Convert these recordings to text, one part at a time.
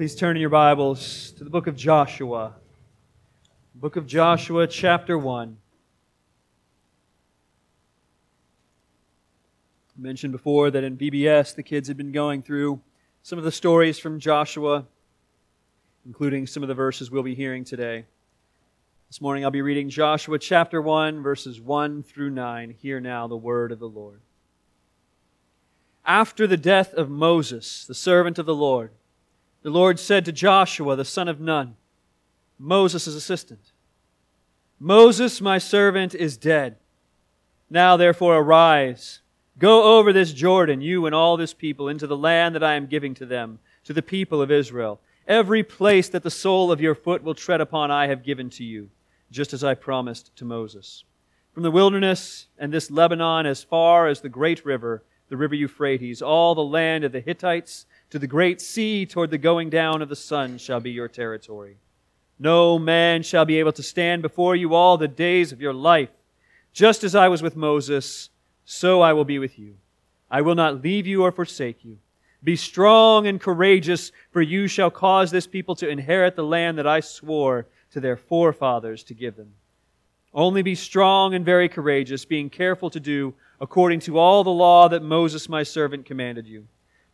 Please turn in your Bibles to the book of Joshua. Book of Joshua, chapter 1. I mentioned before that in VBS the kids had been going through some of the stories from Joshua, including some of the verses we'll be hearing today. This morning I'll be reading Joshua chapter 1, verses 1 through 9. Hear now the word of the Lord. After the death of Moses, the servant of the Lord, the Lord said to Joshua, the son of Nun, Moses' assistant, Moses, my servant, is dead. Now therefore arise, go over this Jordan, you and all this people, into the land that I am giving to them, to the people of Israel. Every place that the sole of your foot will tread upon, I have given to you, just as I promised to Moses. From the wilderness and this Lebanon as far as the great river, the river Euphrates, all the land of the Hittites, to the great sea toward the going down of the sun shall be your territory. No man shall be able to stand before you all the days of your life. Just as I was with Moses, so I will be with you. I will not leave you or forsake you. Be strong and courageous, for you shall cause this people to inherit the land that I swore to their forefathers to give them. Only be strong and very courageous, being careful to do according to all the law that Moses my servant commanded you.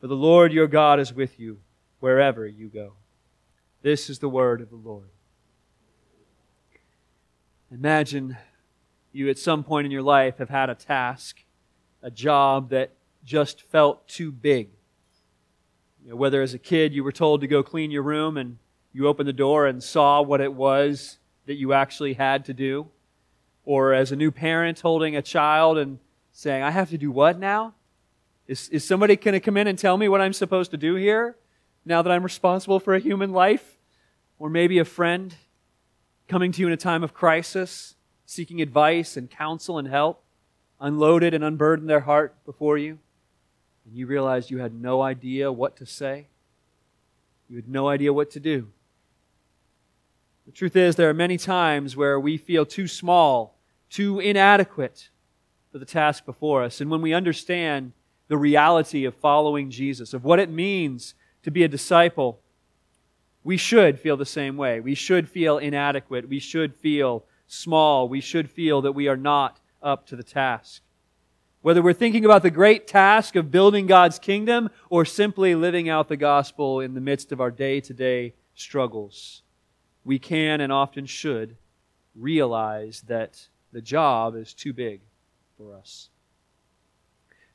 for the Lord your God is with you wherever you go. This is the word of the Lord. Imagine you at some point in your life have had a task, a job that just felt too big. You know, whether as a kid you were told to go clean your room and you opened the door and saw what it was that you actually had to do, or as a new parent holding a child and saying, I have to do what now? Is, is somebody going to come in and tell me what I'm supposed to do here now that I'm responsible for a human life? Or maybe a friend coming to you in a time of crisis, seeking advice and counsel and help, unloaded and unburdened their heart before you, and you realized you had no idea what to say? You had no idea what to do. The truth is, there are many times where we feel too small, too inadequate for the task before us. And when we understand the reality of following Jesus, of what it means to be a disciple, we should feel the same way. We should feel inadequate. We should feel small. We should feel that we are not up to the task. Whether we're thinking about the great task of building God's kingdom or simply living out the gospel in the midst of our day to day struggles, we can and often should realize that the job is too big for us.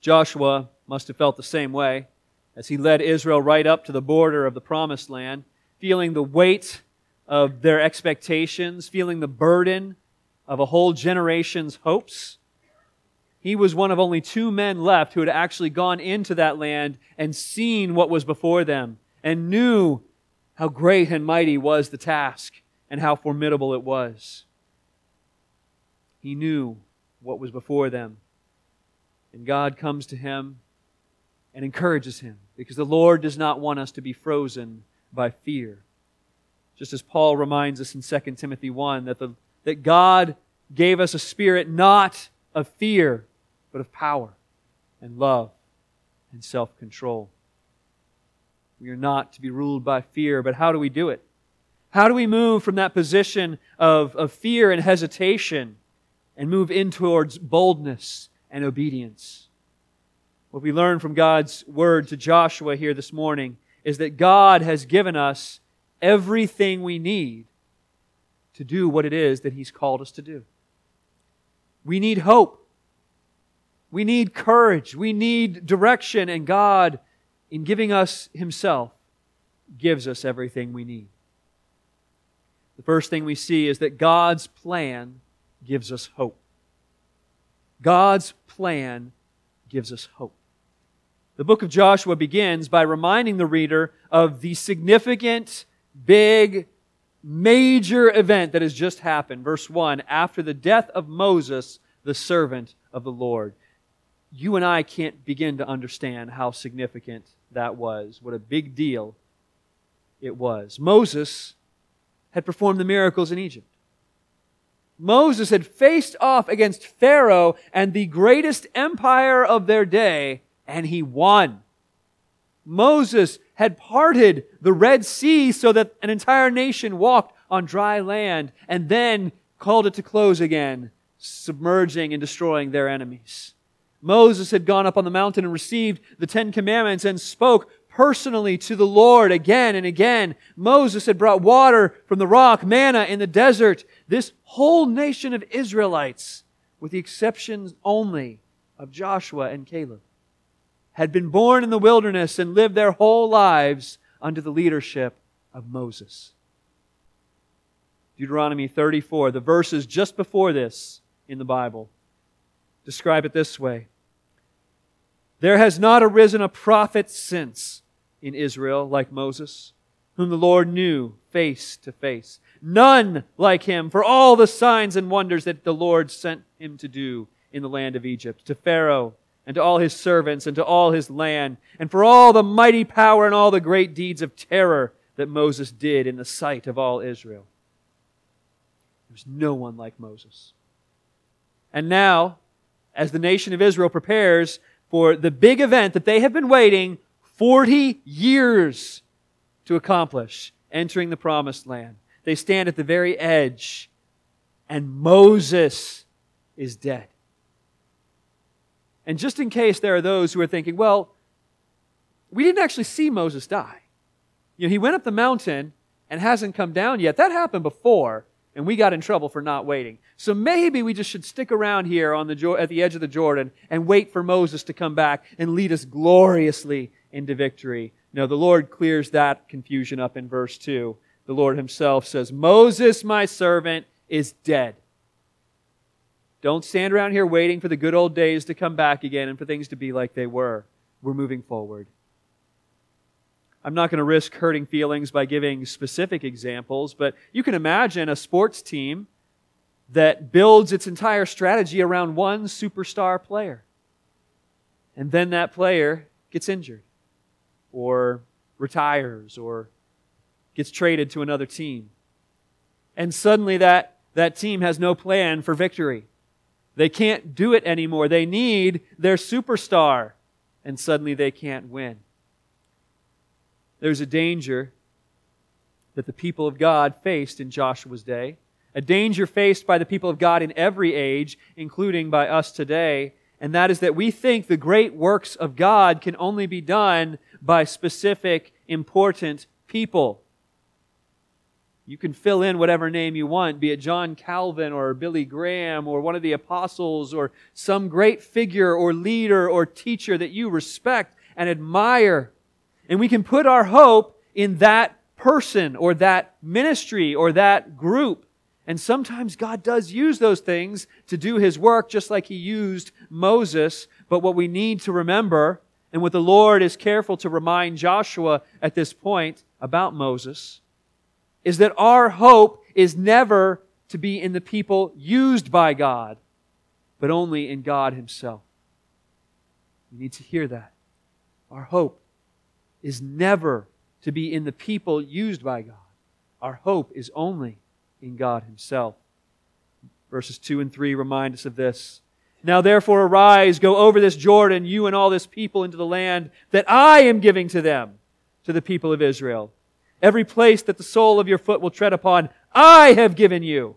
Joshua must have felt the same way as he led Israel right up to the border of the promised land, feeling the weight of their expectations, feeling the burden of a whole generation's hopes. He was one of only two men left who had actually gone into that land and seen what was before them and knew how great and mighty was the task and how formidable it was. He knew what was before them. And God comes to him and encourages him because the Lord does not want us to be frozen by fear. Just as Paul reminds us in 2 Timothy 1 that, the, that God gave us a spirit not of fear, but of power and love and self control. We are not to be ruled by fear, but how do we do it? How do we move from that position of, of fear and hesitation and move in towards boldness and obedience. What we learn from God's word to Joshua here this morning is that God has given us everything we need to do what it is that He's called us to do. We need hope. We need courage. We need direction. And God, in giving us Himself, gives us everything we need. The first thing we see is that God's plan gives us hope. God's plan gives us hope. The book of Joshua begins by reminding the reader of the significant, big, major event that has just happened. Verse 1 After the death of Moses, the servant of the Lord. You and I can't begin to understand how significant that was, what a big deal it was. Moses had performed the miracles in Egypt. Moses had faced off against Pharaoh and the greatest empire of their day, and he won. Moses had parted the Red Sea so that an entire nation walked on dry land and then called it to close again, submerging and destroying their enemies. Moses had gone up on the mountain and received the Ten Commandments and spoke personally to the Lord again and again. Moses had brought water from the rock, manna in the desert. This whole nation of Israelites, with the exceptions only of Joshua and Caleb, had been born in the wilderness and lived their whole lives under the leadership of Moses. Deuteronomy 34, the verses just before this in the Bible, describe it this way There has not arisen a prophet since in Israel like Moses, whom the Lord knew face to face. None like him for all the signs and wonders that the Lord sent him to do in the land of Egypt, to Pharaoh and to all his servants and to all his land, and for all the mighty power and all the great deeds of terror that Moses did in the sight of all Israel. There was no one like Moses. And now, as the nation of Israel prepares for the big event that they have been waiting 40 years to accomplish entering the promised land. They stand at the very edge, and Moses is dead. And just in case there are those who are thinking, well, we didn't actually see Moses die. You know, he went up the mountain and hasn't come down yet. That happened before, and we got in trouble for not waiting. So maybe we just should stick around here on the, at the edge of the Jordan and wait for Moses to come back and lead us gloriously into victory. No, the Lord clears that confusion up in verse 2. The Lord himself says, Moses, my servant, is dead. Don't stand around here waiting for the good old days to come back again and for things to be like they were. We're moving forward. I'm not going to risk hurting feelings by giving specific examples, but you can imagine a sports team that builds its entire strategy around one superstar player. And then that player gets injured or retires or gets traded to another team. And suddenly that, that team has no plan for victory. They can't do it anymore. They need their superstar. And suddenly they can't win. There's a danger that the people of God faced in Joshua's day, a danger faced by the people of God in every age, including by us today, and that is that we think the great works of God can only be done by specific, important people. You can fill in whatever name you want, be it John Calvin or Billy Graham or one of the apostles or some great figure or leader or teacher that you respect and admire. And we can put our hope in that person or that ministry or that group. And sometimes God does use those things to do His work, just like He used Moses. But what we need to remember and what the Lord is careful to remind Joshua at this point about Moses is that our hope is never to be in the people used by God, but only in God Himself. You need to hear that. Our hope is never to be in the people used by God. Our hope is only in God Himself. Verses 2 and 3 remind us of this. Now therefore arise, go over this Jordan, you and all this people into the land that I am giving to them, to the people of Israel. Every place that the sole of your foot will tread upon, I have given you.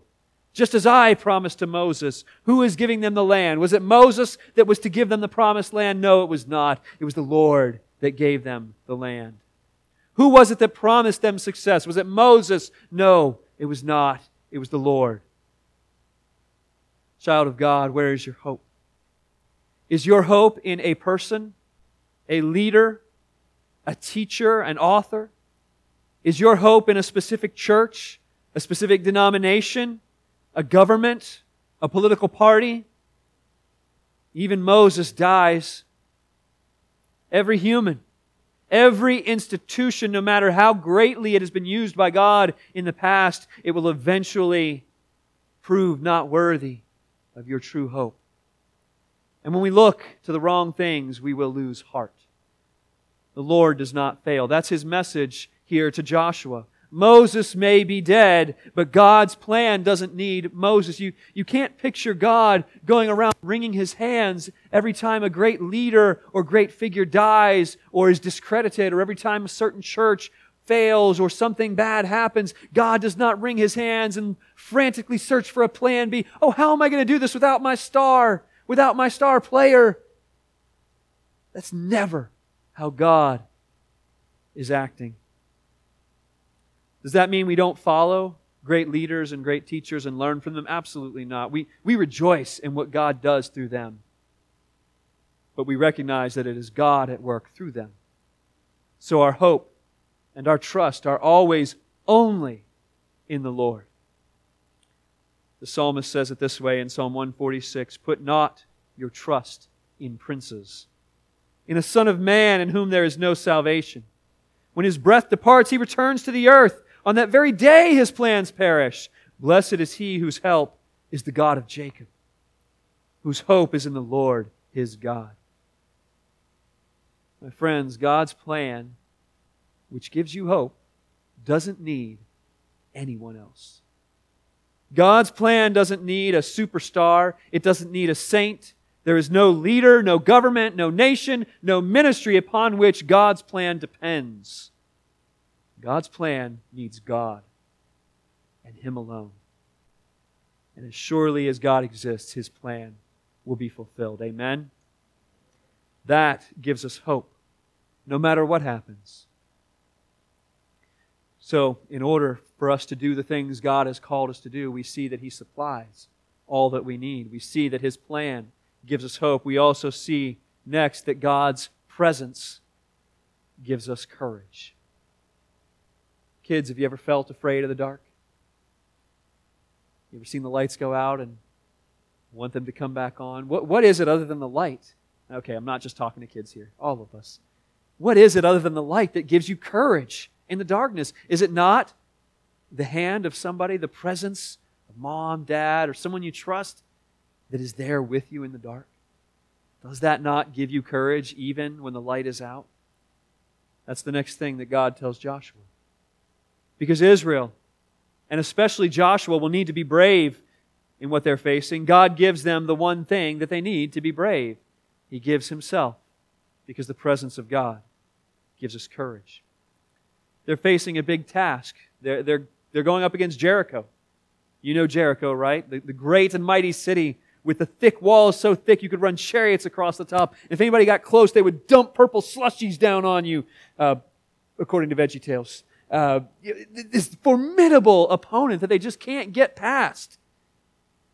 Just as I promised to Moses, who is giving them the land? Was it Moses that was to give them the promised land? No, it was not. It was the Lord that gave them the land. Who was it that promised them success? Was it Moses? No, it was not. It was the Lord. Child of God, where is your hope? Is your hope in a person, a leader, a teacher, an author? Is your hope in a specific church, a specific denomination, a government, a political party? Even Moses dies. Every human, Every institution, no matter how greatly it has been used by God in the past, it will eventually prove not worthy of your true hope. And when we look to the wrong things, we will lose heart. The Lord does not fail. That's his message here to Joshua. Moses may be dead, but God's plan doesn't need Moses. You, you can't picture God going around wringing his hands every time a great leader or great figure dies or is discredited or every time a certain church fails or something bad happens. God does not wring his hands and frantically search for a plan B. Oh, how am I going to do this without my star, without my star player? That's never how God is acting. Does that mean we don't follow great leaders and great teachers and learn from them? Absolutely not. We, we rejoice in what God does through them. But we recognize that it is God at work through them. So our hope and our trust are always only in the Lord. The psalmist says it this way in Psalm 146 Put not your trust in princes, in a son of man in whom there is no salvation. When his breath departs, he returns to the earth. On that very day his plans perish. Blessed is he whose help is the God of Jacob, whose hope is in the Lord his God. My friends, God's plan, which gives you hope, doesn't need anyone else. God's plan doesn't need a superstar. It doesn't need a saint. There is no leader, no government, no nation, no ministry upon which God's plan depends. God's plan needs God and Him alone. And as surely as God exists, His plan will be fulfilled. Amen? That gives us hope, no matter what happens. So, in order for us to do the things God has called us to do, we see that He supplies all that we need. We see that His plan gives us hope. We also see next that God's presence gives us courage. Kids, have you ever felt afraid of the dark? You ever seen the lights go out and want them to come back on? What, what is it other than the light? Okay, I'm not just talking to kids here, all of us. What is it other than the light that gives you courage in the darkness? Is it not the hand of somebody, the presence of mom, dad, or someone you trust that is there with you in the dark? Does that not give you courage even when the light is out? That's the next thing that God tells Joshua. Because Israel, and especially Joshua, will need to be brave in what they're facing. God gives them the one thing that they need to be brave. He gives Himself because the presence of God gives us courage. They're facing a big task. They're, they're, they're going up against Jericho. You know Jericho, right? The, the great and mighty city with the thick walls so thick you could run chariots across the top. If anybody got close, they would dump purple slushies down on you, uh, according to Veggie Tales uh, this formidable opponent that they just can't get past,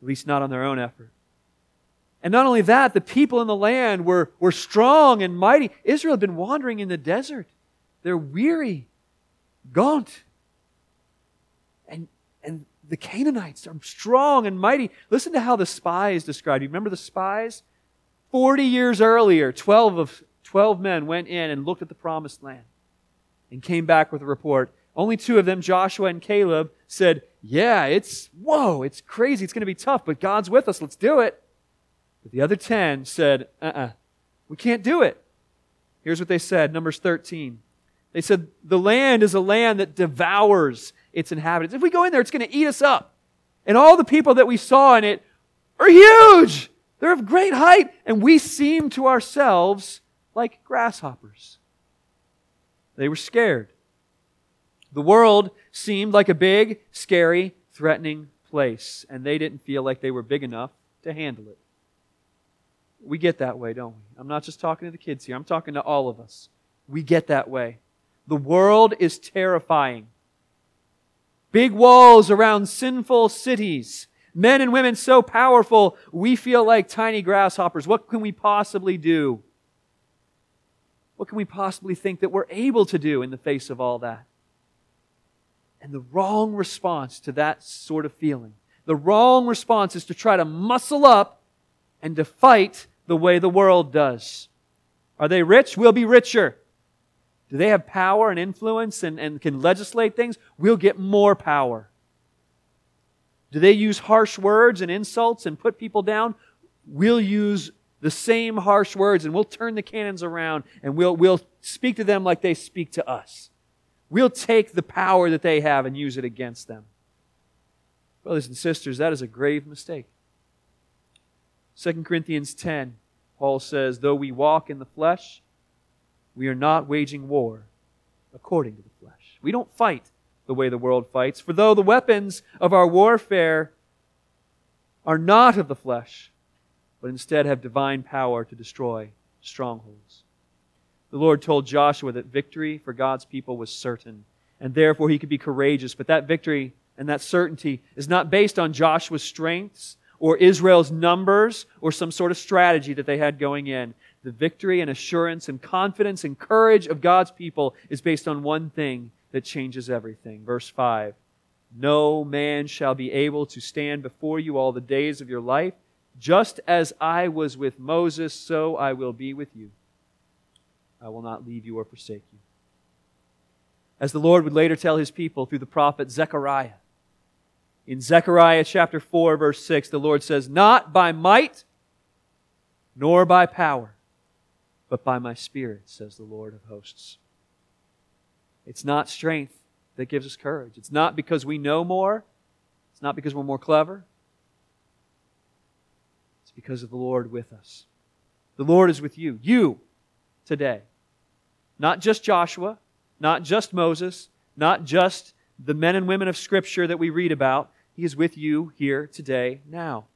at least not on their own effort. And not only that, the people in the land were, were strong and mighty. Israel had been wandering in the desert. They're weary, gaunt. The Canaanites are strong and mighty. Listen to how the spies described. You remember the spies? 40 years earlier, 12 of 12 men went in and looked at the promised land and came back with a report. Only two of them, Joshua and Caleb, said, Yeah, it's, whoa, it's crazy. It's going to be tough, but God's with us. Let's do it. But the other 10 said, Uh uh-uh, uh, we can't do it. Here's what they said Numbers 13. They said, The land is a land that devours its inhabitants. If we go in there, it's going to eat us up. And all the people that we saw in it are huge. They're of great height, and we seem to ourselves like grasshoppers. They were scared. The world seemed like a big, scary, threatening place, and they didn't feel like they were big enough to handle it. We get that way, don't we? I'm not just talking to the kids here, I'm talking to all of us. We get that way. The world is terrifying. Big walls around sinful cities. Men and women so powerful, we feel like tiny grasshoppers. What can we possibly do? What can we possibly think that we're able to do in the face of all that? And the wrong response to that sort of feeling, the wrong response is to try to muscle up and to fight the way the world does. Are they rich? We'll be richer. Do they have power and influence and, and can legislate things? We'll get more power. Do they use harsh words and insults and put people down? We'll use the same harsh words and we'll turn the cannons around and we'll, we'll speak to them like they speak to us. We'll take the power that they have and use it against them. Brothers and sisters, that is a grave mistake. 2 Corinthians 10, Paul says, Though we walk in the flesh, we are not waging war according to the flesh. We don't fight the way the world fights. For though the weapons of our warfare are not of the flesh, but instead have divine power to destroy strongholds. The Lord told Joshua that victory for God's people was certain, and therefore he could be courageous. But that victory and that certainty is not based on Joshua's strengths or Israel's numbers or some sort of strategy that they had going in. The victory and assurance and confidence and courage of God's people is based on one thing that changes everything. Verse 5 No man shall be able to stand before you all the days of your life. Just as I was with Moses, so I will be with you. I will not leave you or forsake you. As the Lord would later tell his people through the prophet Zechariah, in Zechariah chapter 4, verse 6, the Lord says, Not by might nor by power, but by my Spirit, says the Lord of hosts. It's not strength that gives us courage. It's not because we know more. It's not because we're more clever. It's because of the Lord with us. The Lord is with you. You today. Not just Joshua, not just Moses, not just the men and women of Scripture that we read about. He is with you here today, now.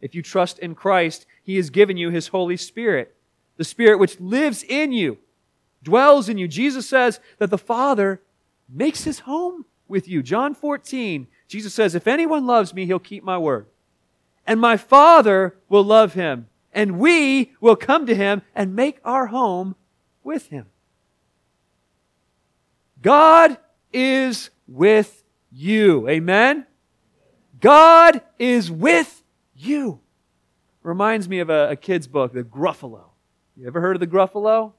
If you trust in Christ, He has given you His Holy Spirit, the Spirit which lives in you, dwells in you. Jesus says that the Father makes His home with you. John 14, Jesus says, If anyone loves me, He'll keep my word. And my Father will love him, and we will come to him and make our home with him. God is with you. Amen? God is with you. Reminds me of a, a kid's book, The Gruffalo. You ever heard of the Gruffalo?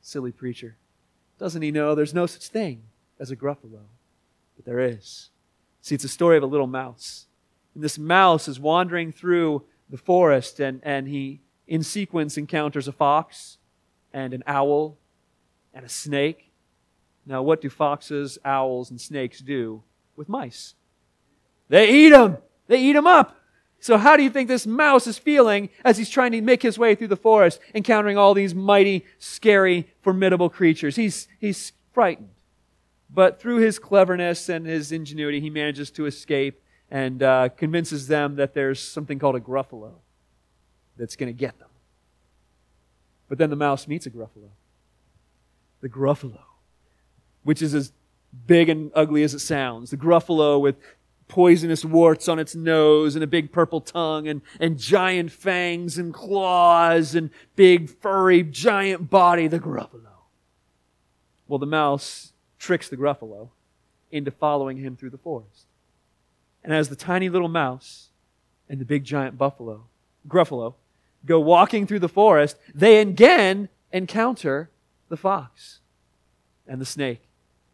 Silly preacher. Doesn't he know there's no such thing as a Gruffalo? But there is. See, it's a story of a little mouse. And this mouse is wandering through the forest, and, and he, in sequence, encounters a fox and an owl and a snake. Now, what do foxes, owls, and snakes do with mice? They eat them. They eat them up. So how do you think this mouse is feeling as he's trying to make his way through the forest, encountering all these mighty, scary, formidable creatures? He's, he's frightened. But through his cleverness and his ingenuity, he manages to escape and uh, convinces them that there's something called a gruffalo that's going to get them. But then the mouse meets a gruffalo. The gruffalo, which is as big and ugly as it sounds. The gruffalo with poisonous warts on its nose and a big purple tongue and, and giant fangs and claws and big furry giant body, the Gruffalo. Well, the mouse tricks the Gruffalo into following him through the forest. And as the tiny little mouse and the big giant buffalo, Gruffalo, go walking through the forest, they again encounter the fox and the snake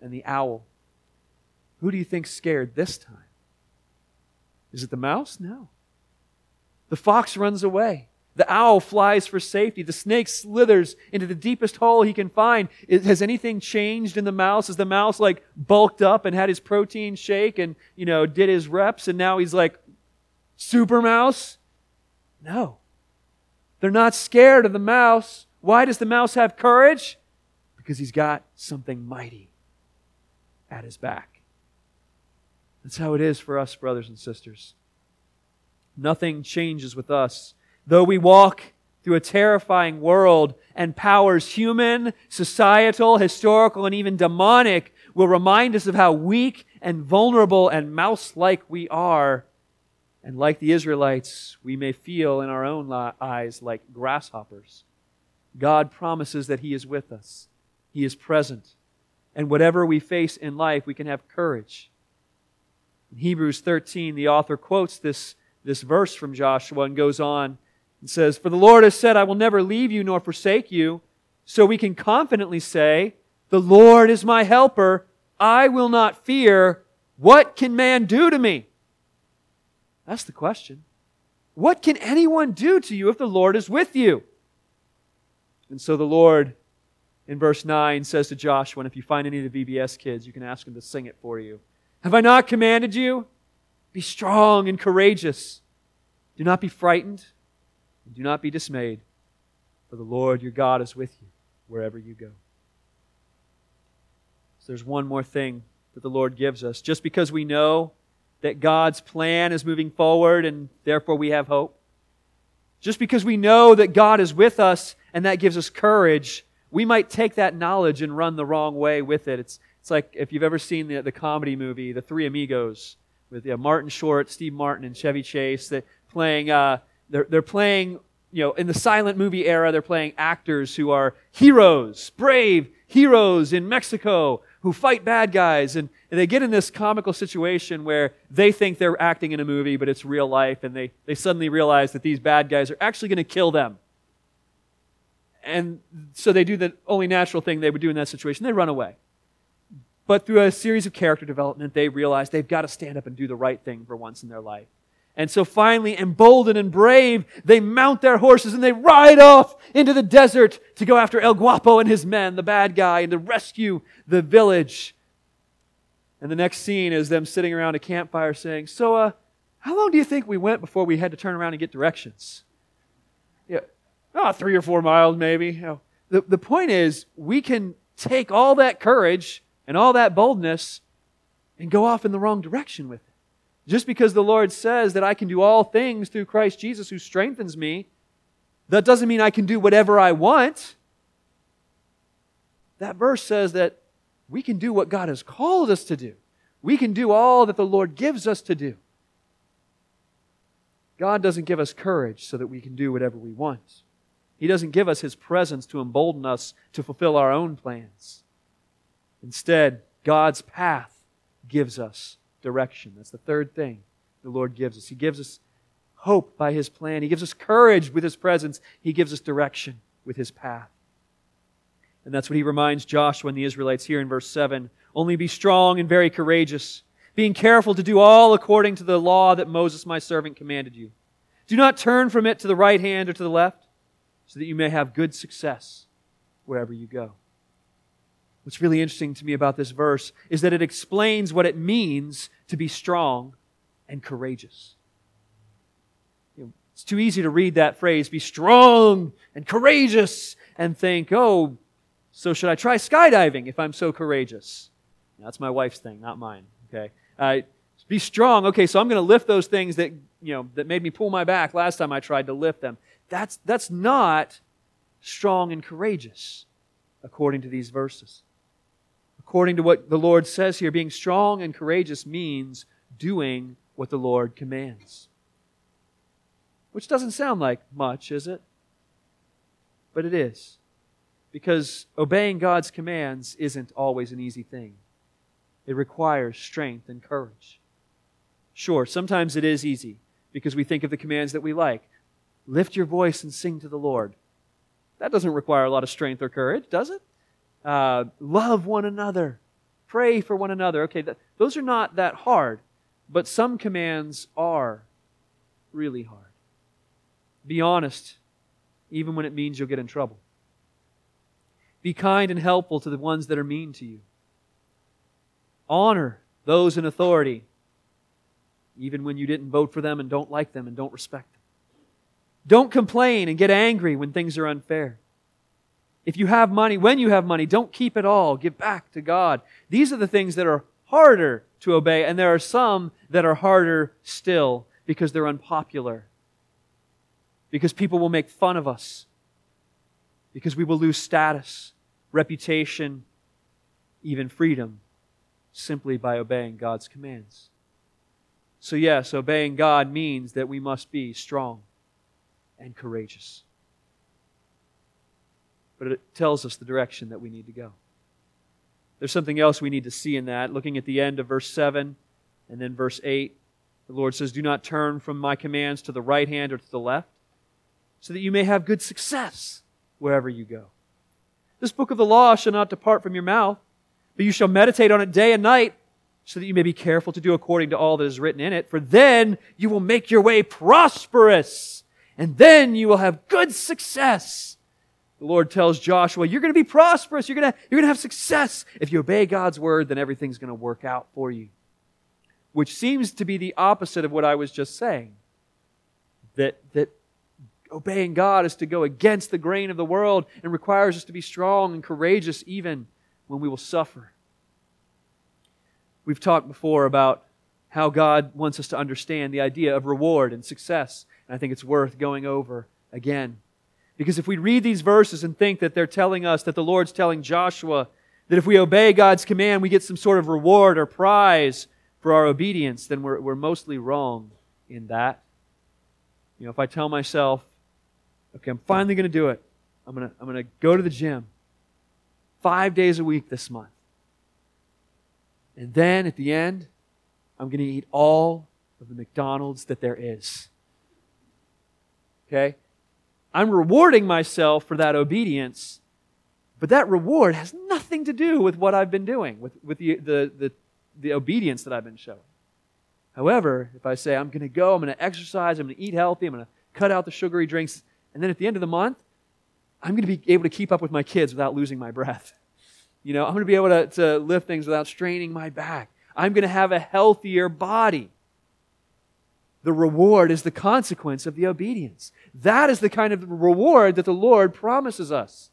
and the owl. Who do you think scared this time? Is it the mouse? No. The fox runs away. The owl flies for safety. The snake slithers into the deepest hole he can find. Has anything changed in the mouse? Is the mouse like bulked up and had his protein shake and, you know, did his reps and now he's like super mouse? No. They're not scared of the mouse. Why does the mouse have courage? Because he's got something mighty at his back. That's how it is for us, brothers and sisters. Nothing changes with us. Though we walk through a terrifying world and powers human, societal, historical, and even demonic will remind us of how weak and vulnerable and mouse like we are. And like the Israelites, we may feel in our own eyes like grasshoppers. God promises that He is with us, He is present. And whatever we face in life, we can have courage in Hebrews 13, the author quotes this, this verse from Joshua and goes on and says, For the Lord has said, I will never leave you nor forsake you. so we can confidently say, The Lord is my helper. I will not fear. What can man do to me? That's the question. What can anyone do to you if the Lord is with you? And so the Lord, in verse 9, says to Joshua, and if you find any of the VBS kids, you can ask them to sing it for you. Have I not commanded you? Be strong and courageous. Do not be frightened, and do not be dismayed, for the Lord your God is with you wherever you go. So there's one more thing that the Lord gives us. Just because we know that God's plan is moving forward and therefore we have hope. Just because we know that God is with us and that gives us courage, we might take that knowledge and run the wrong way with it. It's, it's like if you've ever seen the, the comedy movie, The Three Amigos, with Martin Short, Steve Martin, and Chevy Chase, that playing, uh, they're, they're playing, you know, in the silent movie era, they're playing actors who are heroes, brave heroes in Mexico who fight bad guys. And, and they get in this comical situation where they think they're acting in a movie, but it's real life. And they, they suddenly realize that these bad guys are actually going to kill them. And so they do the only natural thing they would do in that situation they run away. But through a series of character development, they realize they've got to stand up and do the right thing for once in their life. And so finally, emboldened and brave, they mount their horses and they ride off into the desert to go after El Guapo and his men, the bad guy, and to rescue the village. And the next scene is them sitting around a campfire saying, So, uh, how long do you think we went before we had to turn around and get directions? Yeah, oh, three or four miles maybe. You know, the, the point is, we can take all that courage and all that boldness and go off in the wrong direction with it. Just because the Lord says that I can do all things through Christ Jesus who strengthens me, that doesn't mean I can do whatever I want. That verse says that we can do what God has called us to do. We can do all that the Lord gives us to do. God doesn't give us courage so that we can do whatever we want. He doesn't give us His presence to embolden us to fulfill our own plans. Instead, God's path gives us direction. That's the third thing the Lord gives us. He gives us hope by His plan, He gives us courage with His presence, He gives us direction with His path. And that's what He reminds Joshua and the Israelites here in verse 7 Only be strong and very courageous, being careful to do all according to the law that Moses my servant commanded you. Do not turn from it to the right hand or to the left, so that you may have good success wherever you go. What's really interesting to me about this verse is that it explains what it means to be strong and courageous. You know, it's too easy to read that phrase, be strong and courageous, and think, oh, so should I try skydiving if I'm so courageous? That's my wife's thing, not mine. Okay. Uh, be strong. Okay, so I'm going to lift those things that you know that made me pull my back last time I tried to lift them. That's that's not strong and courageous, according to these verses according to what the Lord says here, being strong and courageous means doing what the Lord commands. Which doesn't sound like much, is it? But it is. Because obeying God's commands isn't always an easy thing. It requires strength and courage. Sure, sometimes it is easy because we think of the commands that we like. Lift your voice and sing to the Lord. That doesn't require a lot of strength or courage, does it? Uh, love one another, pray for one another. Okay, those are not that hard, but some commands are really hard. Be honest, even when it means you'll get in trouble. Be kind and helpful to the ones that are mean to you. Honor those in authority, even when you didn't vote for them and don't like them and don't respect them. Don't complain and get angry when things are unfair. If you have money, when you have money, don't keep it all. Give back to God. These are the things that are harder to obey, and there are some that are harder still because they're unpopular. Because people will make fun of us. Because we will lose status, reputation, even freedom simply by obeying God's commands. So, yes, obeying God means that we must be strong and courageous but it tells us the direction that we need to go. There's something else we need to see in that. Looking at the end of verse 7 and then verse 8, the Lord says, Do not turn from my commands to the right hand or to the left, so that you may have good success wherever you go. This book of the law shall not depart from your mouth, but you shall meditate on it day and night, so that you may be careful to do according to all that is written in it. For then you will make your way prosperous, and then you will have good success. The Lord tells Joshua, You're going to be prosperous. You're going to, you're going to have success. If you obey God's word, then everything's going to work out for you. Which seems to be the opposite of what I was just saying. That, that obeying God is to go against the grain of the world and requires us to be strong and courageous even when we will suffer. We've talked before about how God wants us to understand the idea of reward and success, and I think it's worth going over again. Because if we read these verses and think that they're telling us, that the Lord's telling Joshua, that if we obey God's command, we get some sort of reward or prize for our obedience, then we're, we're mostly wrong in that. You know, if I tell myself, okay, I'm finally going to do it, I'm going to I'm going to go to the gym five days a week this month. And then at the end, I'm going to eat all of the McDonald's that there is. Okay? I'm rewarding myself for that obedience, but that reward has nothing to do with what I've been doing, with, with the, the, the, the obedience that I've been showing. However, if I say I'm going to go, I'm going to exercise, I'm going to eat healthy, I'm going to cut out the sugary drinks, and then at the end of the month, I'm going to be able to keep up with my kids without losing my breath. You know, I'm going to be able to, to lift things without straining my back. I'm going to have a healthier body. The reward is the consequence of the obedience. That is the kind of reward that the Lord promises us.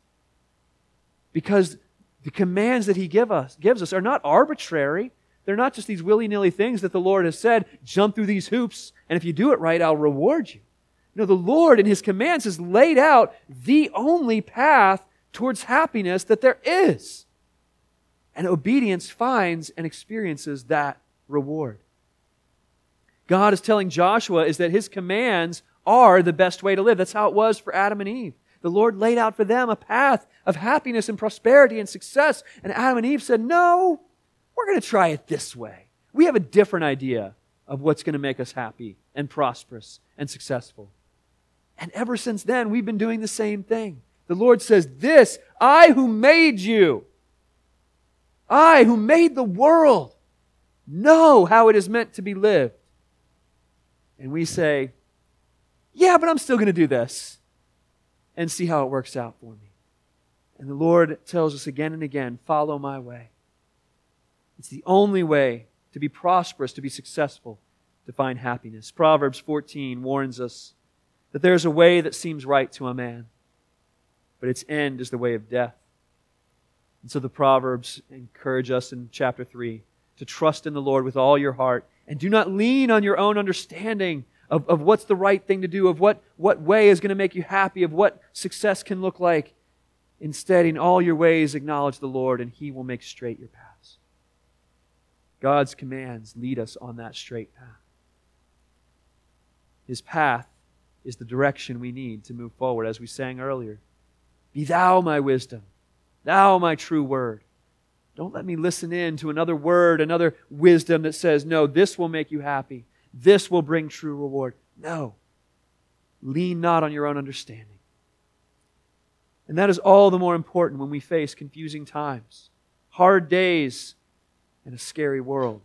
Because the commands that He give us, gives us are not arbitrary. They're not just these willy nilly things that the Lord has said, jump through these hoops, and if you do it right, I'll reward you. No, the Lord in His commands has laid out the only path towards happiness that there is. And obedience finds and experiences that reward. God is telling Joshua is that his commands are the best way to live. That's how it was for Adam and Eve. The Lord laid out for them a path of happiness and prosperity and success. And Adam and Eve said, No, we're going to try it this way. We have a different idea of what's going to make us happy and prosperous and successful. And ever since then, we've been doing the same thing. The Lord says, This, I who made you, I, who made the world, know how it is meant to be lived. And we say, Yeah, but I'm still going to do this and see how it works out for me. And the Lord tells us again and again follow my way. It's the only way to be prosperous, to be successful, to find happiness. Proverbs 14 warns us that there's a way that seems right to a man, but its end is the way of death. And so the Proverbs encourage us in chapter 3 to trust in the Lord with all your heart and do not lean on your own understanding of, of what's the right thing to do, of what, what way is going to make you happy, of what success can look like. Instead, in all your ways, acknowledge the Lord, and He will make straight your paths. God's commands lead us on that straight path. His path is the direction we need to move forward, as we sang earlier. Be thou my wisdom. Thou, my true word. Don't let me listen in to another word, another wisdom that says, no, this will make you happy. This will bring true reward. No. Lean not on your own understanding. And that is all the more important when we face confusing times, hard days, and a scary world.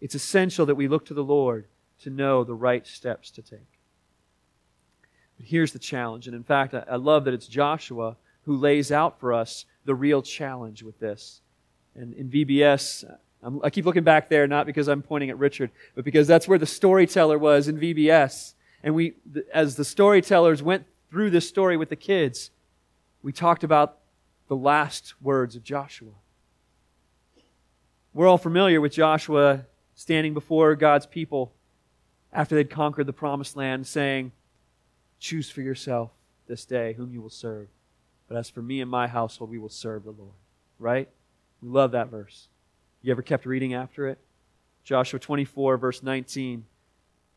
It's essential that we look to the Lord to know the right steps to take. But here's the challenge. And in fact, I love that it's Joshua who lays out for us the real challenge with this. And in VBS, I'm, i keep looking back there, not because I'm pointing at Richard, but because that's where the storyteller was in VBS. And we, as the storytellers went through this story with the kids, we talked about the last words of Joshua. We're all familiar with Joshua standing before God's people after they'd conquered the promised land, saying, Choose for yourself this day whom you will serve. But as for me and my household, we will serve the Lord. Right? We love that verse. You ever kept reading after it? Joshua 24, verse 19.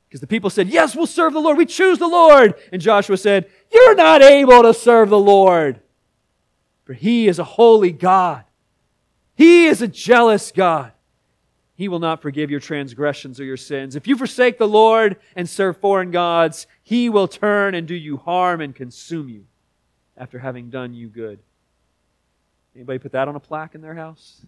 Because the people said, Yes, we'll serve the Lord. We choose the Lord. And Joshua said, You're not able to serve the Lord. For he is a holy God. He is a jealous God. He will not forgive your transgressions or your sins. If you forsake the Lord and serve foreign gods, he will turn and do you harm and consume you after having done you good. Anybody put that on a plaque in their house?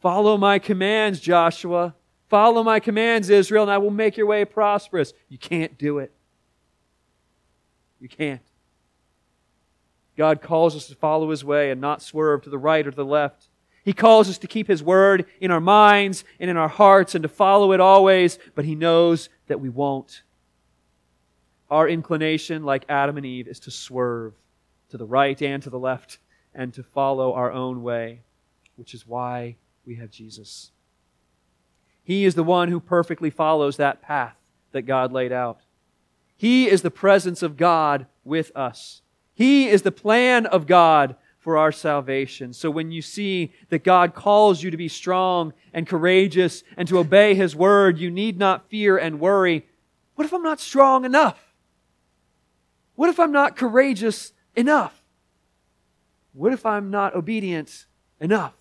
Follow my commands, Joshua. Follow my commands, Israel, and I will make your way prosperous. You can't do it. You can't. God calls us to follow his way and not swerve to the right or to the left. He calls us to keep his word in our minds and in our hearts and to follow it always, but he knows that we won't. Our inclination, like Adam and Eve, is to swerve to the right and to the left and to follow our own way, which is why we have Jesus. He is the one who perfectly follows that path that God laid out. He is the presence of God with us. He is the plan of God for our salvation. So when you see that God calls you to be strong and courageous and to obey His word, you need not fear and worry. What if I'm not strong enough? What if I'm not courageous enough? What if I'm not obedient enough?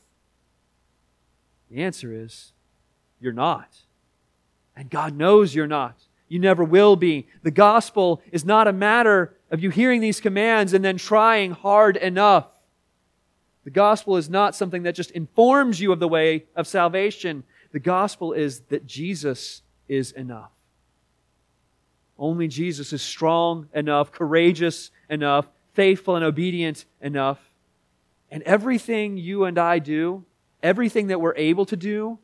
The answer is, you're not. And God knows you're not. You never will be. The gospel is not a matter of you hearing these commands and then trying hard enough. The gospel is not something that just informs you of the way of salvation. The gospel is that Jesus is enough. Only Jesus is strong enough, courageous enough, faithful and obedient enough. And everything you and I do, everything that we're able to do,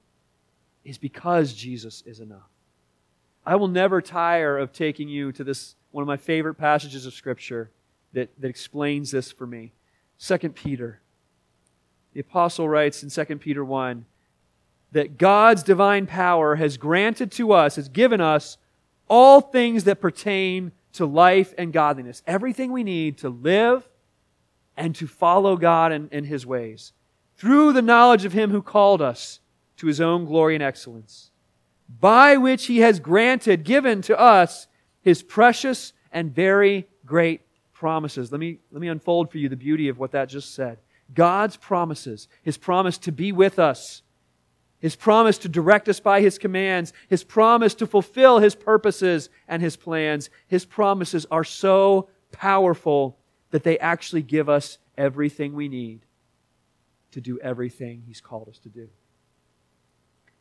is because Jesus is enough. I will never tire of taking you to this, one of my favorite passages of Scripture that, that explains this for me. 2 Peter. The apostle writes in 2 Peter 1 that God's divine power has granted to us, has given us all things that pertain to life and godliness. Everything we need to live and to follow God and, and His ways through the knowledge of Him who called us to His own glory and excellence, by which He has granted, given to us His precious and very great promises. Let me, let me unfold for you the beauty of what that just said. God's promises, His promise to be with us, His promise to direct us by His commands, His promise to fulfill His purposes and His plans, His promises are so powerful that they actually give us everything we need to do everything He's called us to do.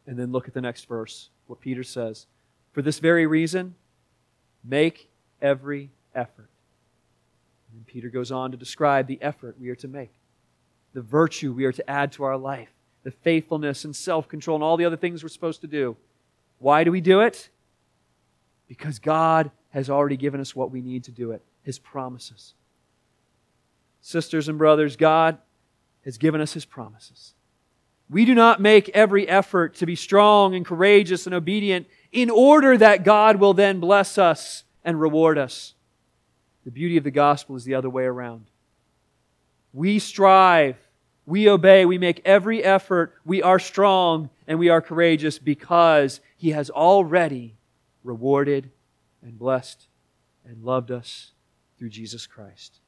And then look at the next verse, what Peter says. For this very reason, make every effort. And Peter goes on to describe the effort we are to make, the virtue we are to add to our life, the faithfulness and self control, and all the other things we're supposed to do. Why do we do it? Because God has already given us what we need to do it His promises sisters and brothers, God has given us His promises. We do not make every effort to be strong and courageous and obedient in order that God will then bless us and reward us. The beauty of the gospel is the other way around. We strive, we obey, we make every effort, we are strong and we are courageous because He has already rewarded and blessed and loved us through Jesus Christ.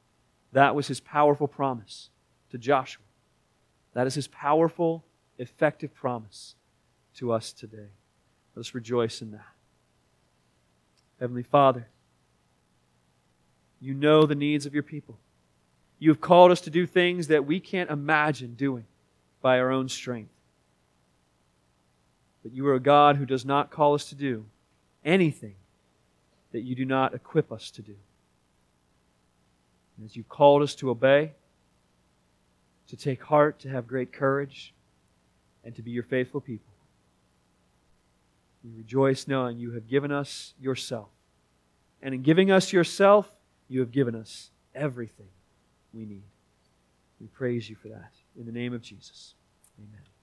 That was his powerful promise to Joshua. That is his powerful, effective promise to us today. Let us rejoice in that. Heavenly Father, you know the needs of your people. You have called us to do things that we can't imagine doing by our own strength. But you are a God who does not call us to do anything that you do not equip us to do. And as you've called us to obey, to take heart, to have great courage, and to be your faithful people, we rejoice knowing you have given us yourself. And in giving us yourself, you have given us everything we need. We praise you for that. In the name of Jesus. Amen.